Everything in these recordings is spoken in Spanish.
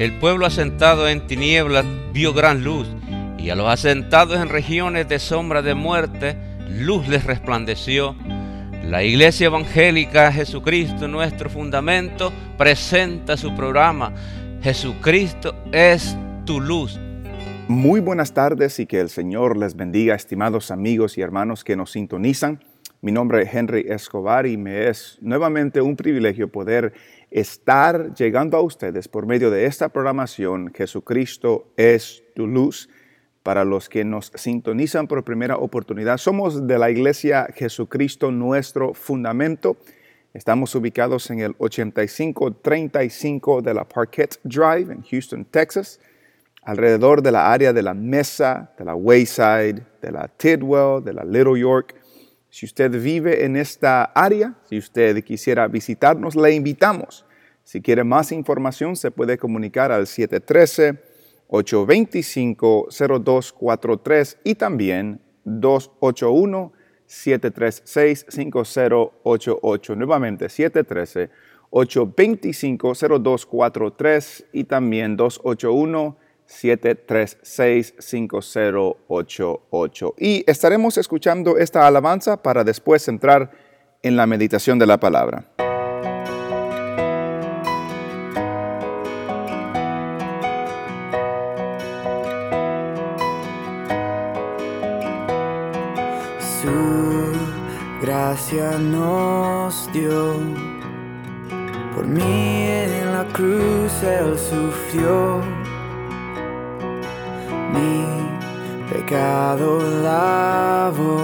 El pueblo asentado en tinieblas vio gran luz, y a los asentados en regiones de sombra de muerte, luz les resplandeció. La Iglesia Evangélica Jesucristo, nuestro fundamento, presenta su programa. Jesucristo es tu luz. Muy buenas tardes y que el Señor les bendiga, estimados amigos y hermanos que nos sintonizan. Mi nombre es Henry Escobar y me es nuevamente un privilegio poder estar llegando a ustedes por medio de esta programación Jesucristo es tu luz. Para los que nos sintonizan por primera oportunidad, somos de la iglesia Jesucristo nuestro fundamento. Estamos ubicados en el 8535 de la Parquet Drive en Houston, Texas, alrededor de la área de la Mesa, de la Wayside, de la Tidwell, de la Little York. Si usted vive en esta área, si usted quisiera visitarnos, le invitamos. Si quiere más información, se puede comunicar al 713-825-0243 y también 281-736-5088. Nuevamente, 713-825-0243 y también 281 736-5088. Y estaremos escuchando esta alabanza para después entrar en la meditación de la palabra. Su gracia nos dio, por mí en la cruz Él sufrió mi pecado lavó,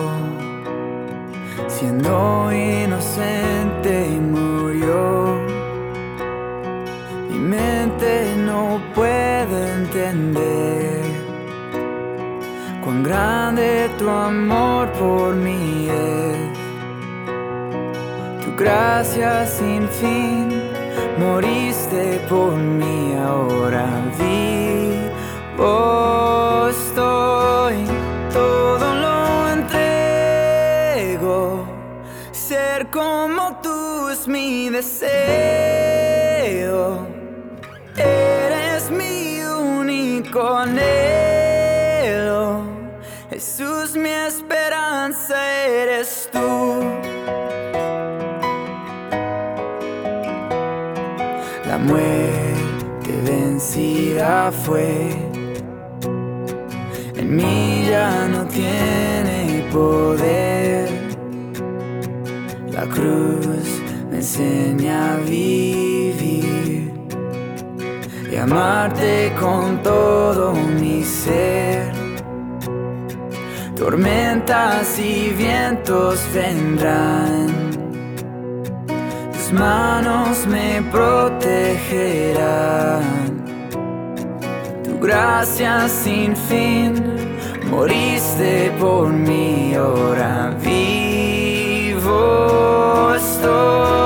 siendo inocente murió. Mi mente no puede entender cuán grande tu amor por mí es. Tu gracia sin fin, moriste por mí ahora estoy, todo lo entrego. Ser como tú es mi deseo. Eres mi único anhelo. Jesús, mi esperanza eres tú. La muerte vencida fue. Mí ya no tiene poder. La cruz me enseña a vivir y amarte con todo mi ser. Tormentas y vientos vendrán, tus manos me protegerán. Tu gracia sin fin, moriste por mí, ahora vivo estoy,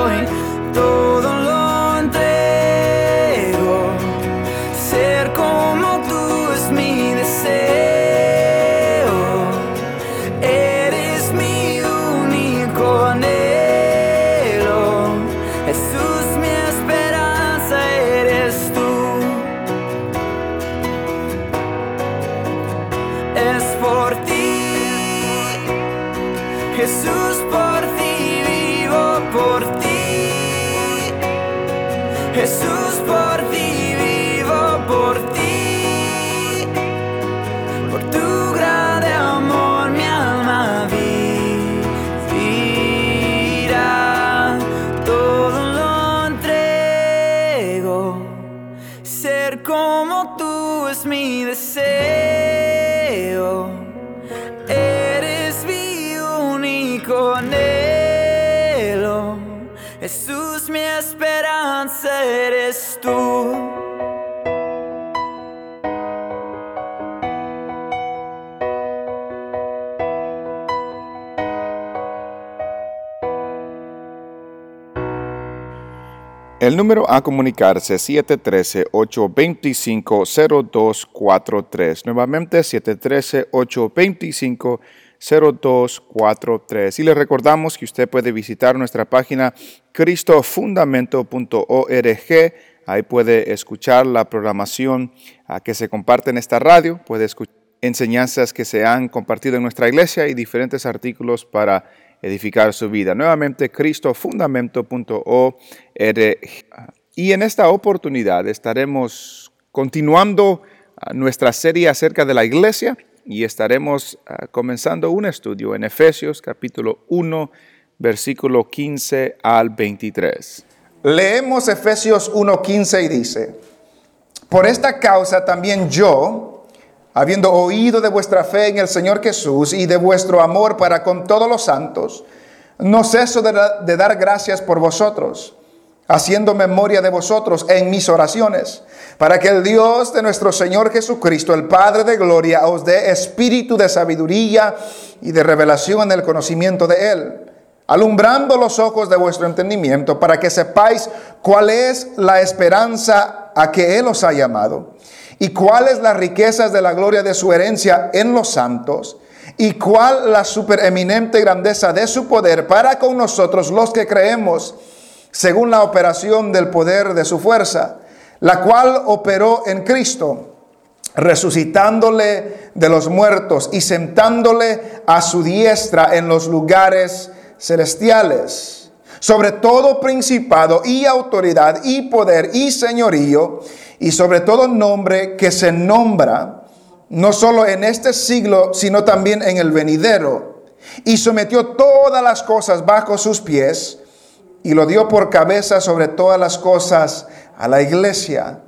El número a comunicarse es 713-825-0243. Nuevamente 713-825-0243. Y le recordamos que usted puede visitar nuestra página cristofundamento.org Ahí puede escuchar la programación a que se comparte en esta radio, puede escuchar enseñanzas que se han compartido en nuestra iglesia y diferentes artículos para edificar su vida. Nuevamente, cristofundamento.org. Y en esta oportunidad estaremos continuando ah, nuestra serie acerca de la iglesia y estaremos ah, comenzando un estudio en Efesios capítulo 1, versículo 15 al 23. Leemos Efesios 1:15 y dice, por esta causa también yo, habiendo oído de vuestra fe en el Señor Jesús y de vuestro amor para con todos los santos, no ceso de, dar gracias por vosotros, haciendo memoria de vosotros en mis oraciones, para que el Dios de nuestro Señor Jesucristo, el Padre de Gloria, os dé espíritu de sabiduría y de revelación en el conocimiento de Él alumbrando los ojos de vuestro entendimiento, para que sepáis cuál es la esperanza a que Él os ha llamado, y cuáles las riquezas de la gloria de su herencia en los santos, y cuál la supereminente grandeza de su poder para con nosotros los que creemos, según la operación del poder de su fuerza, la cual operó en Cristo, resucitándole de los muertos y sentándole a su diestra en los lugares celestiales, sobre todo principado y autoridad y poder y señorío, y sobre todo nombre que se nombra, no solo en este siglo, sino también en el venidero, y sometió todas las cosas bajo sus pies, y lo dio por cabeza sobre todas las cosas a la iglesia,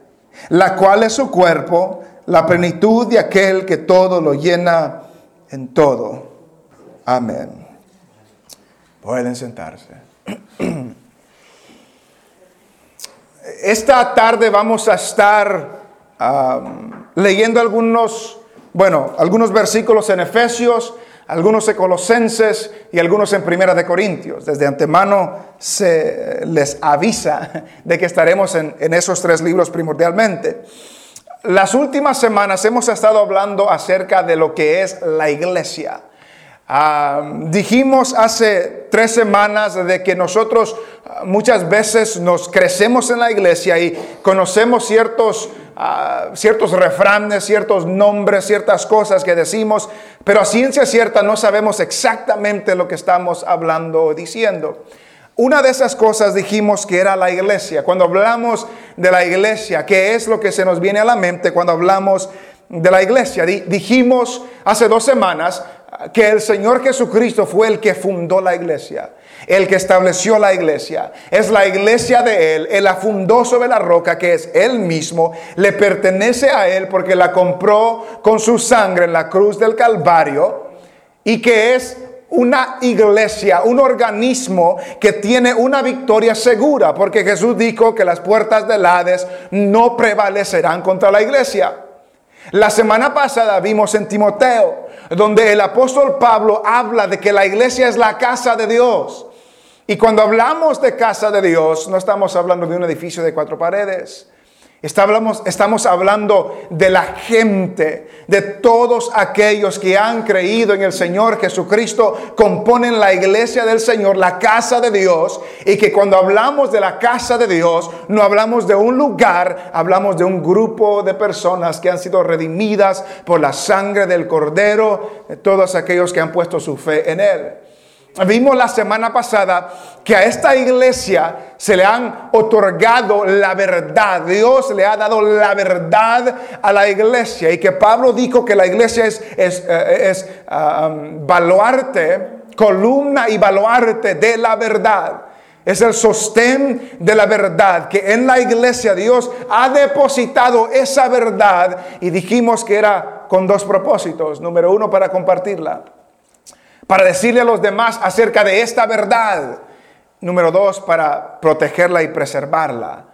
la cual es su cuerpo, la plenitud de aquel que todo lo llena en todo. Amén. Pueden sentarse. Esta tarde vamos a estar leyendo algunos, bueno, algunos versículos en Efesios, algunos en Colosenses y algunos en Primera de Corintios. Desde antemano se les avisa de que estaremos en, en esos tres libros primordialmente. Las últimas semanas hemos estado hablando acerca de lo que es la iglesia. Dijimos hace tres semanas de que nosotros ah, muchas veces nos crecemos en la iglesia y conocemos ciertos, ah, ciertos refranes, ciertos nombres, ciertas cosas que decimos, pero a ciencia cierta no sabemos exactamente lo que estamos hablando o diciendo. Una de esas cosas dijimos que era la iglesia. Cuando hablamos de la iglesia, ¿qué es lo que se nos viene a la mente cuando hablamos de la iglesia? Dijimos hace dos semanas que el Señor Jesucristo fue el que fundó la iglesia, el que estableció la iglesia. Es la iglesia de Él. Él la fundó sobre la roca que es Él mismo. Le pertenece a Él porque la compró con su sangre en la cruz del Calvario y que es una iglesia, un organismo que tiene una victoria segura, porque Jesús dijo que las puertas del Hades no prevalecerán contra la iglesia. La semana pasada vimos en Timoteo, donde el apóstol Pablo habla de que la iglesia es la casa de Dios. Y cuando hablamos de casa de Dios, no estamos hablando de un edificio de cuatro paredes. Estamos, hablando de la gente, de todos aquellos que han creído en el Señor Jesucristo, componen la iglesia del Señor, la casa de Dios, y que cuando hablamos de la casa de Dios, no hablamos de un lugar, hablamos de un grupo de personas que han sido redimidas por la sangre del Cordero, de todos aquellos que han puesto su fe en Él. Vimos la semana pasada que a esta iglesia se le han otorgado la verdad. Dios le ha dado la verdad a la iglesia. Y que Pablo dijo que la iglesia es, es, eh, um, baluarte, columna y baluarte de la verdad. Es el sostén de la verdad, que en la iglesia Dios ha depositado esa verdad y dijimos que era con dos propósitos. Número uno, para compartirla para decirle a los demás acerca de esta verdad. Número dos, para protegerla y preservarla.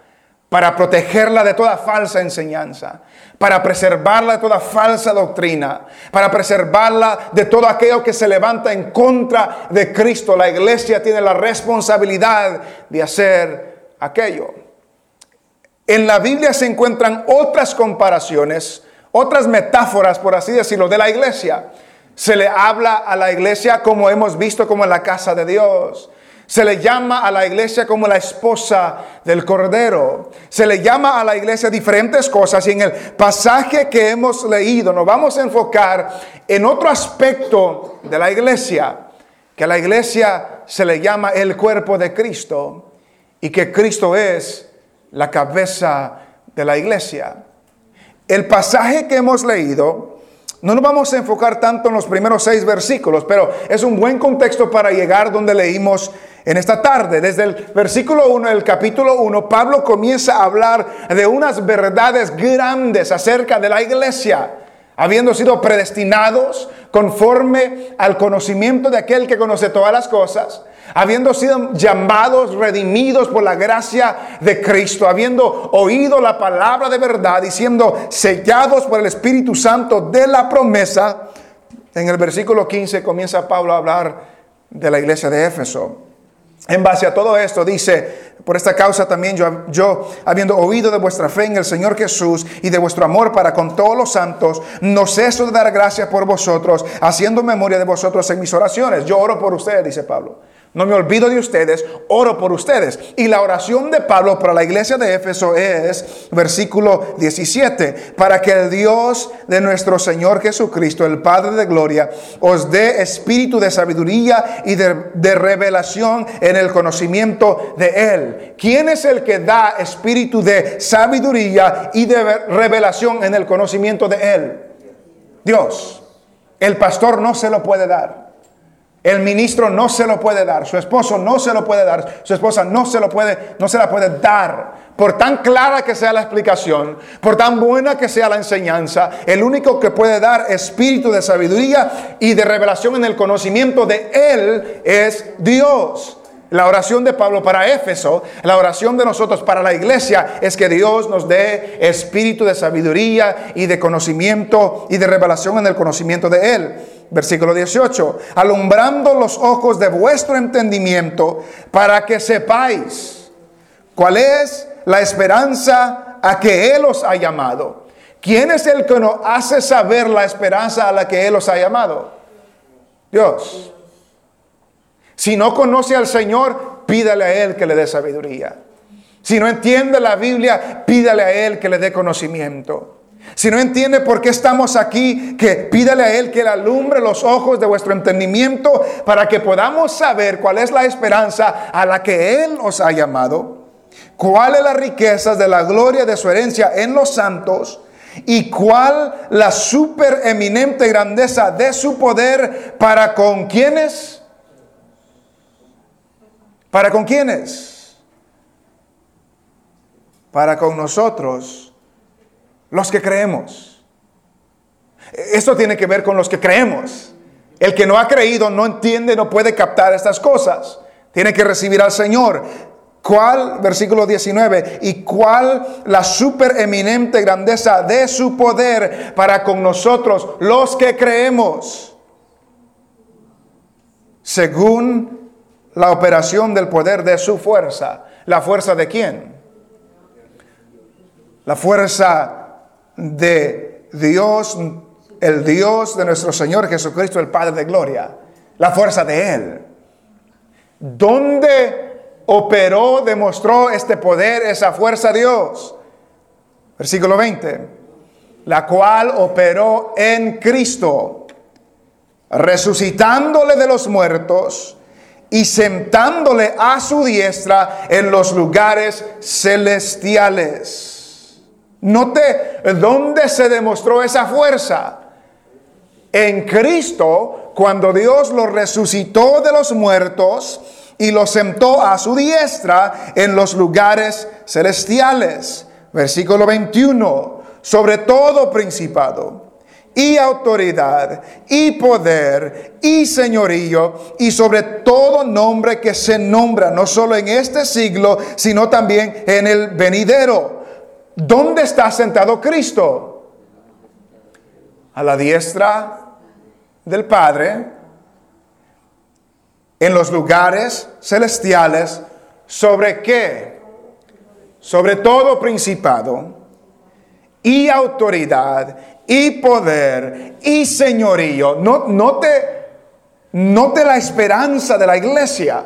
Para protegerla de toda falsa enseñanza. Para preservarla de toda falsa doctrina. Para preservarla de todo aquello que se levanta en contra de Cristo. La iglesia tiene la responsabilidad de hacer aquello. En la Biblia se encuentran otras comparaciones, otras metáforas, por así decirlo, de la iglesia. Se le habla a la iglesia como hemos visto como en la casa de Dios. Se le llama a la iglesia como la esposa del Cordero. Se le llama a la iglesia diferentes cosas y en el pasaje que hemos leído nos vamos a enfocar en otro aspecto de la iglesia, que a la iglesia se le llama el cuerpo de Cristo y que Cristo es la cabeza de la iglesia. El pasaje que hemos leído no nos vamos a enfocar tanto en los primeros seis versículos, pero es un buen contexto para llegar donde leímos en esta tarde. Desde el versículo 1 del capítulo 1, Pablo comienza a hablar de unas verdades grandes acerca de la iglesia, habiendo sido predestinados conforme al conocimiento de aquel que conoce todas las cosas habiendo sido llamados, redimidos por la gracia de Cristo, habiendo oído la palabra de verdad y siendo sellados por el Espíritu Santo de la promesa, en el versículo 15 comienza Pablo a hablar de la iglesia de Éfeso. En base a todo esto dice, por esta causa también yo, yo, habiendo oído de vuestra fe en el Señor Jesús y de vuestro amor para con todos los santos, no ceso de dar gracias por vosotros, haciendo memoria de vosotros en mis oraciones. Yo oro por ustedes, dice Pablo no me olvido de ustedes, oro por ustedes. Y la oración de Pablo para la iglesia de Éfeso es, versículo 17, para que el Dios de nuestro Señor Jesucristo, el Padre de Gloria, os dé espíritu de sabiduría y de, de revelación en el conocimiento de Él. ¿Quién es el que da espíritu de sabiduría y de revelación en el conocimiento de Él? Dios. El pastor no se lo puede dar. El ministro no se lo puede dar, su esposo no se lo puede dar, su esposa no se lo puede, no se la puede dar. Por tan clara que sea la explicación, por tan buena que sea la enseñanza, el único que puede dar espíritu de sabiduría y de revelación en el conocimiento de él es Dios. La oración de Pablo para Éfeso, la oración de nosotros para la iglesia es que Dios nos dé espíritu de sabiduría y de conocimiento y de revelación en el conocimiento de Él. Versículo 18, alumbrando los ojos de vuestro entendimiento para que sepáis cuál es la esperanza a que Él os ha llamado. ¿Quién es el que nos hace saber la esperanza a la que Él os ha llamado? Dios. Si no conoce al Señor, pídale a Él que le dé sabiduría. Si no entiende la Biblia, pídale a Él que le dé conocimiento. Si no entiende por qué estamos aquí, que pídale a Él que le alumbre los ojos de vuestro entendimiento para que podamos saber cuál es la esperanza a la que Él os ha llamado, cuál es las riquezas de la gloria de su herencia en los santos y cuál la supereminente grandeza de su poder para con quienes ¿Para con quiénes? Para con nosotros, los que creemos. Esto tiene que ver con los que creemos. El que no ha creído no entiende, no puede captar estas cosas. Tiene que recibir al Señor. ¿Cuál? Versículo 19. ¿Y cuál la supereminente grandeza de su poder para con nosotros, los que creemos? Según la operación del poder de su fuerza. ¿La fuerza de quién? La fuerza de Dios, el Dios de nuestro Señor Jesucristo, el Padre de Gloria. La fuerza de Él. ¿Dónde operó, demostró este poder, esa fuerza Dios? Versículo 20. La cual operó en Cristo, resucitándole de los muertos y sentándole a su diestra en los lugares celestiales. Note dónde se demostró esa fuerza. En Cristo, cuando Dios lo resucitó de los muertos y lo sentó a su diestra en los lugares celestiales. Versículo 21. Sobre todo principado y autoridad y poder y señorío y sobre todo nombre que se nombra no solo en este siglo, sino también en el venidero. ¿Dónde está sentado Cristo? A la diestra del Padre, en los lugares celestiales, ¿sobre qué? Sobre todo principado y autoridad y poder y señorío. No, note la esperanza de la iglesia.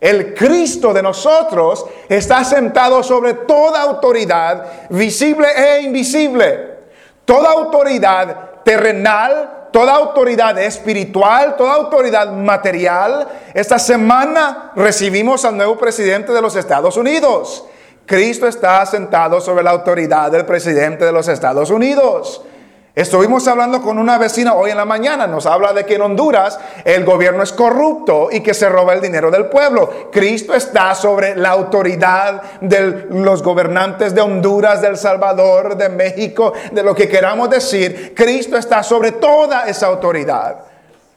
El Cristo de nosotros está sentado sobre toda autoridad, visible e invisible. Toda autoridad terrenal, toda autoridad espiritual, toda autoridad material. Esta semana recibimos al nuevo presidente de los Estados Unidos. Cristo está sentado sobre la autoridad del presidente de los Estados Unidos. Estuvimos hablando con una vecina hoy en la mañana, nos habla de que en Honduras el gobierno es corrupto y que se roba el dinero del pueblo. Cristo está sobre la autoridad de los gobernantes de Honduras, de El Salvador, de México, de lo que queramos decir. Cristo está sobre toda esa autoridad.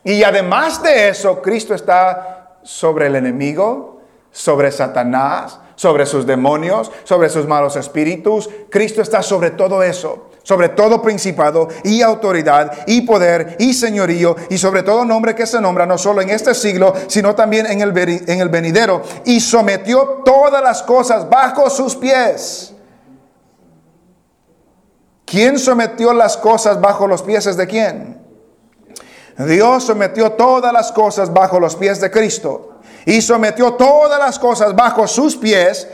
Y además de eso, Cristo está sobre el enemigo, sobre Satanás, sobre sus demonios, sobre sus malos espíritus. Cristo está sobre todo eso sobre todo principado y autoridad y poder y señorío y sobre todo nombre que se nombra no solo en este siglo, sino también en el, en el venidero. Y sometió todas las cosas bajo sus pies. ¿Quién sometió las cosas bajo los pies de quién? Dios sometió todas las cosas bajo los pies de Cristo. Y sometió todas las cosas bajo sus pies.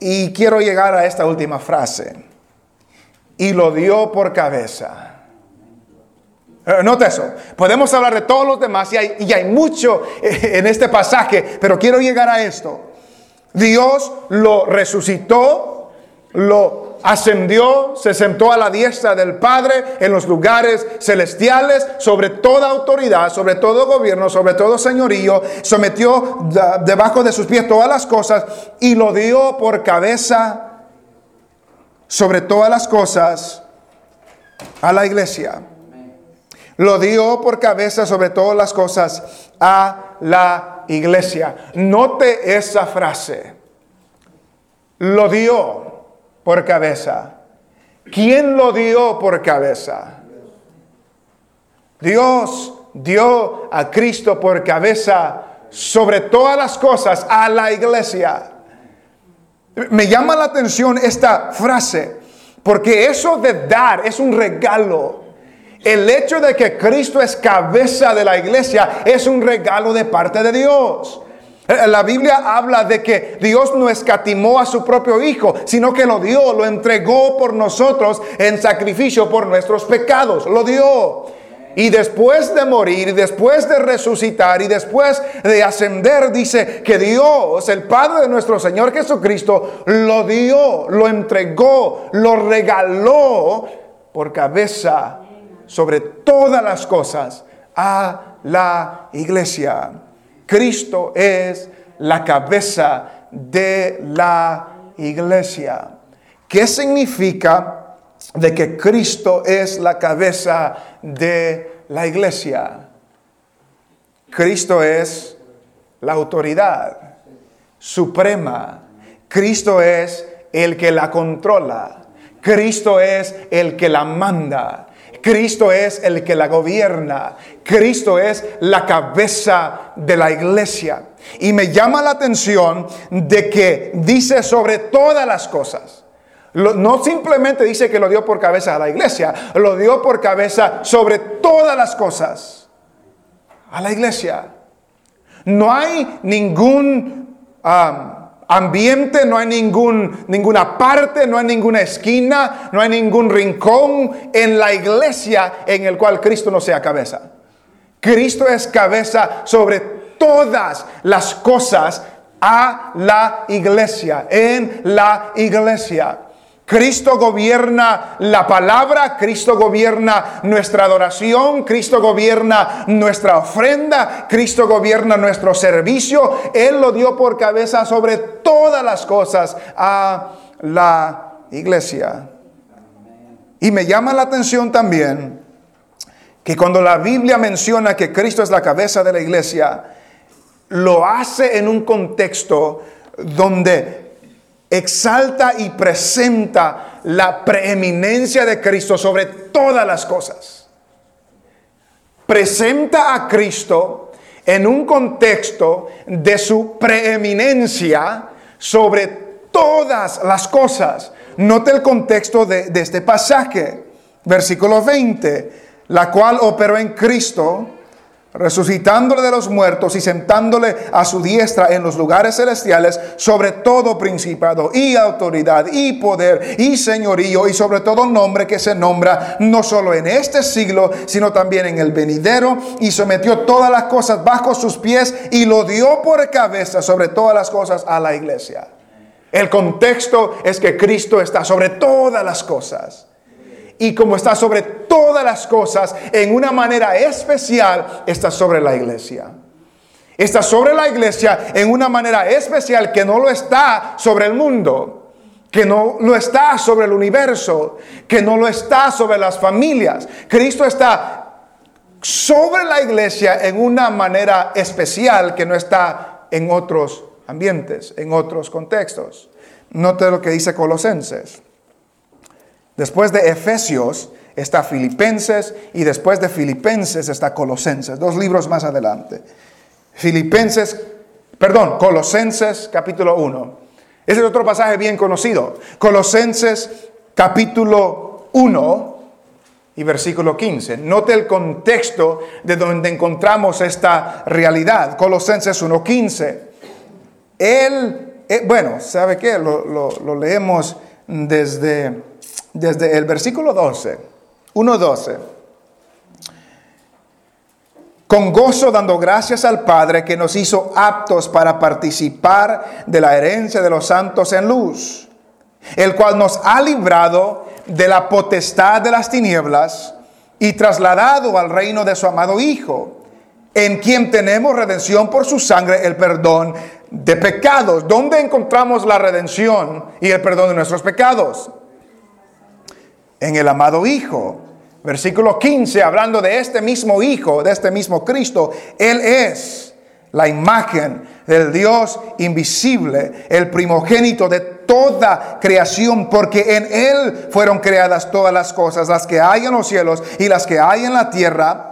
Y quiero llegar a esta última frase y lo dio por cabeza. Eh, Nota eso. Podemos hablar de todos los demás y hay, y hay mucho eh, en este pasaje, pero quiero llegar a esto. Dios lo resucitó, lo ascendió, se sentó a la diestra del Padre en los lugares celestiales, sobre toda autoridad, sobre todo gobierno, sobre todo señorío, sometió debajo de sus pies todas las cosas y lo dio por cabeza sobre todas las cosas a la iglesia. Lo dio por cabeza sobre todas las cosas a la iglesia. Note esa frase. Lo dio por cabeza. ¿Quién lo dio por cabeza? Dios dio a Cristo por cabeza sobre todas las cosas a la iglesia. Me llama la atención esta frase, porque eso de dar es un regalo. El hecho de que Cristo es cabeza de la iglesia es un regalo de parte de Dios. Eh, la Biblia habla de que Dios no escatimó a su propio Hijo, sino que lo dio, lo entregó por nosotros en sacrificio por nuestros pecados. Lo dio. Y después de morir, después de resucitar, y después de ascender, dice que Dios, el Padre de nuestro Señor Jesucristo, lo dio, lo entregó, lo regaló por cabeza sobre todas las cosas a la iglesia. Cristo es la cabeza de la iglesia. ¿Qué significa? De que Cristo es la cabeza de la iglesia. Cristo es la autoridad suprema. Cristo es el que la controla. Cristo es el que la manda. Cristo es el que la gobierna. Cristo es la cabeza de la iglesia. Y me llama la atención de que dice sobre todas las cosas no simplemente dice que lo dio por cabeza a la iglesia, lo dio por cabeza sobre todas las cosas a la iglesia. No hay ningún ambiente, no hay ningún, ninguna parte, no hay ninguna esquina, no hay ningún rincón en la iglesia en el cual Cristo no sea cabeza. Cristo es cabeza sobre todas las cosas a la iglesia, en la iglesia. Cristo gobierna la palabra, Cristo gobierna nuestra adoración, Cristo gobierna nuestra ofrenda, Cristo gobierna nuestro servicio. Él lo dio por cabeza sobre todas las cosas a la iglesia. Y me llama la atención también que cuando la Biblia menciona que Cristo es la cabeza de la iglesia, lo hace en un contexto donde exalta y presenta la preeminencia de Cristo sobre todas las cosas. Presenta a Cristo en un contexto de su preeminencia sobre todas las cosas. Note el contexto de, este pasaje, versículo 20, la cual operó en Cristo resucitándole de los muertos y sentándole a su diestra en los lugares celestiales sobre todo principado y autoridad y poder y señorío y sobre todo nombre que se nombra no solo en este siglo, sino también en el venidero y sometió todas las cosas bajo sus pies y lo dio por cabeza sobre todas las cosas a la iglesia. El contexto es que Cristo está sobre todas las cosas y como está sobre todas las cosas, en una manera especial, está sobre la iglesia. Está sobre la iglesia en una manera especial que no lo está sobre el mundo, que no lo está sobre el universo, que no lo está sobre las familias. Cristo está sobre la iglesia en una manera especial que no está en otros ambientes, en otros contextos. Note lo que dice Colosenses. Después de Efesios está Filipenses y después de Filipenses está Colosenses, dos libros más adelante. Filipenses, perdón, Colosenses capítulo 1. Ese es otro pasaje bien conocido. Colosenses capítulo 1 y versículo 15. Note el contexto de donde encontramos esta realidad. Colosenses 1.15. Él, eh, bueno, ¿sabe qué? Lo, lo leemos desde desde el versículo 12, 1.12. Con gozo dando gracias al Padre que nos hizo aptos para participar de la herencia de los santos en luz, el cual nos ha librado de la potestad de las tinieblas y trasladado al reino de su amado Hijo, en quien tenemos redención por su sangre, el perdón de pecados. ¿Dónde encontramos la redención y el perdón de nuestros pecados? En el amado Hijo. Versículo 15, hablando de este mismo Hijo, de este mismo Cristo, Él es la imagen del Dios invisible, el primogénito de toda creación, porque en Él fueron creadas todas las cosas, las que hay en los cielos y las que hay en la tierra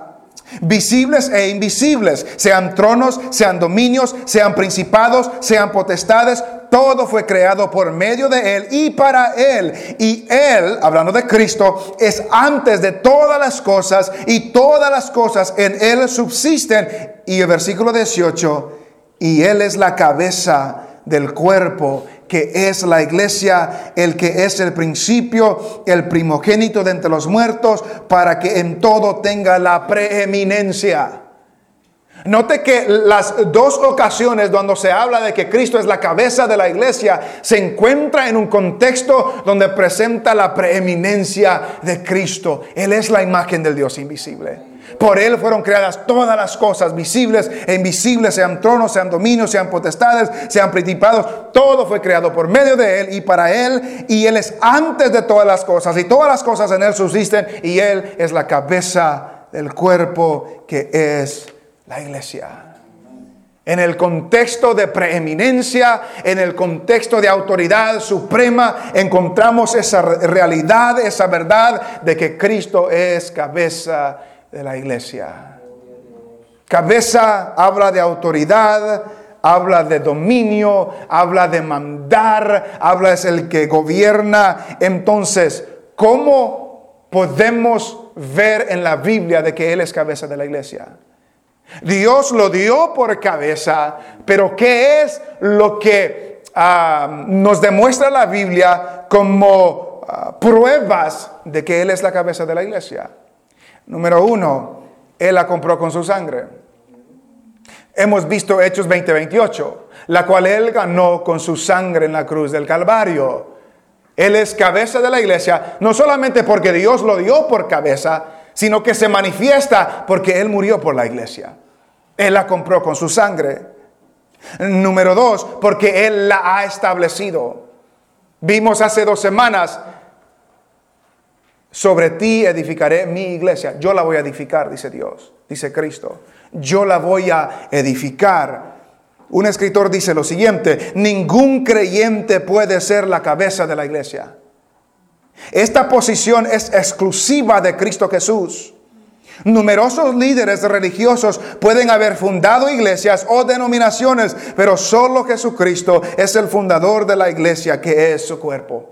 visibles e invisibles, sean tronos, sean dominios, sean principados, sean potestades, todo fue creado por medio de Él y para Él. Y Él, hablando de Cristo, es antes de todas las cosas y todas las cosas en Él subsisten. Y el versículo 18, y Él es la cabeza del cuerpo que es la iglesia, el que es el principio, el primogénito de entre los muertos, para que en todo tenga la preeminencia. Note que las dos ocasiones donde se habla de que Cristo es la cabeza de la iglesia se encuentra en un contexto donde presenta la preeminencia de Cristo. Él es la imagen del Dios invisible. Por Él fueron creadas todas las cosas, visibles e invisibles, sean tronos, sean dominios, sean potestades, sean principados. Todo fue creado por medio de Él y para Él. Y Él es antes de todas las cosas. Y todas las cosas en Él subsisten. Y Él es la cabeza del cuerpo que es la iglesia. En el contexto de preeminencia, en el contexto de autoridad suprema, encontramos esa realidad, esa verdad de que Cristo es cabeza de la iglesia. Cabeza habla de autoridad, habla de dominio, habla de mandar, habla es el que gobierna. Entonces, ¿cómo podemos ver en la Biblia de que Él es cabeza de la iglesia? Dios lo dio por cabeza, pero ¿qué es lo que ah, nos demuestra la Biblia como ah, pruebas de que Él es la cabeza de la iglesia? Número uno, Él la compró con su sangre. Hemos visto Hechos 20:28, la cual Él ganó con su sangre en la cruz del Calvario. Él es cabeza de la iglesia, no solamente porque Dios lo dio por cabeza, sino que se manifiesta porque Él murió por la iglesia. Él la compró con su sangre. Número dos, porque Él la ha establecido. Vimos hace dos semanas, sobre ti edificaré mi iglesia. Yo la voy a edificar, dice Dios, dice Cristo. Yo la voy a edificar. Un escritor dice lo siguiente, ningún creyente puede ser la cabeza de la iglesia. Esta posición es exclusiva de Cristo Jesús. Numerosos líderes religiosos pueden haber fundado iglesias o denominaciones, pero solo Jesucristo es el fundador de la iglesia que es su cuerpo.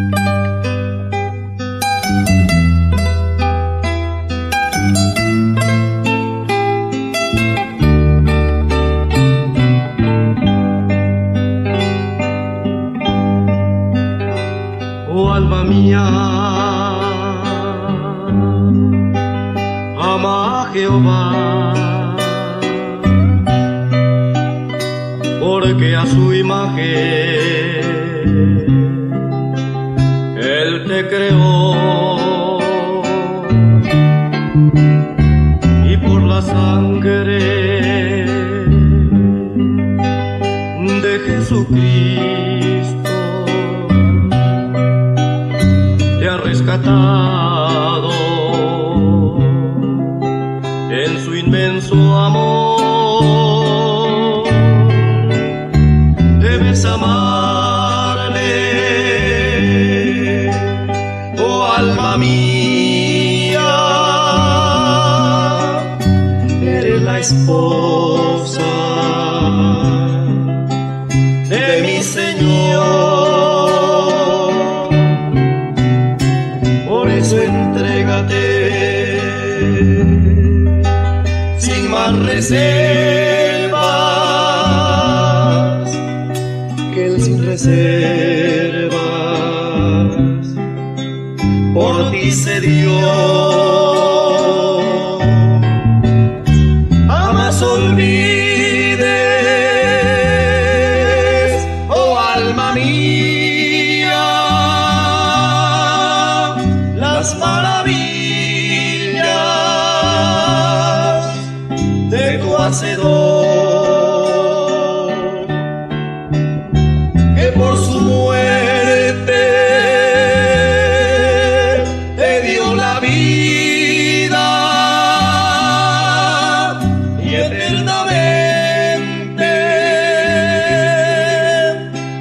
Ama Jehová, porque a su imagen Él te creó. Y por la sangre de Jesucristo te ha rescatado eso entrégate. Sin más reservas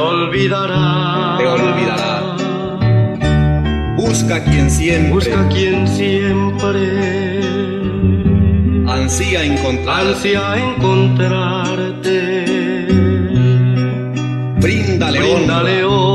olvidará. te olvidará. Busca quien siempre Busca quien siempre ansía encontrar. ansia encontrarte. Bríndale Bríndale honra,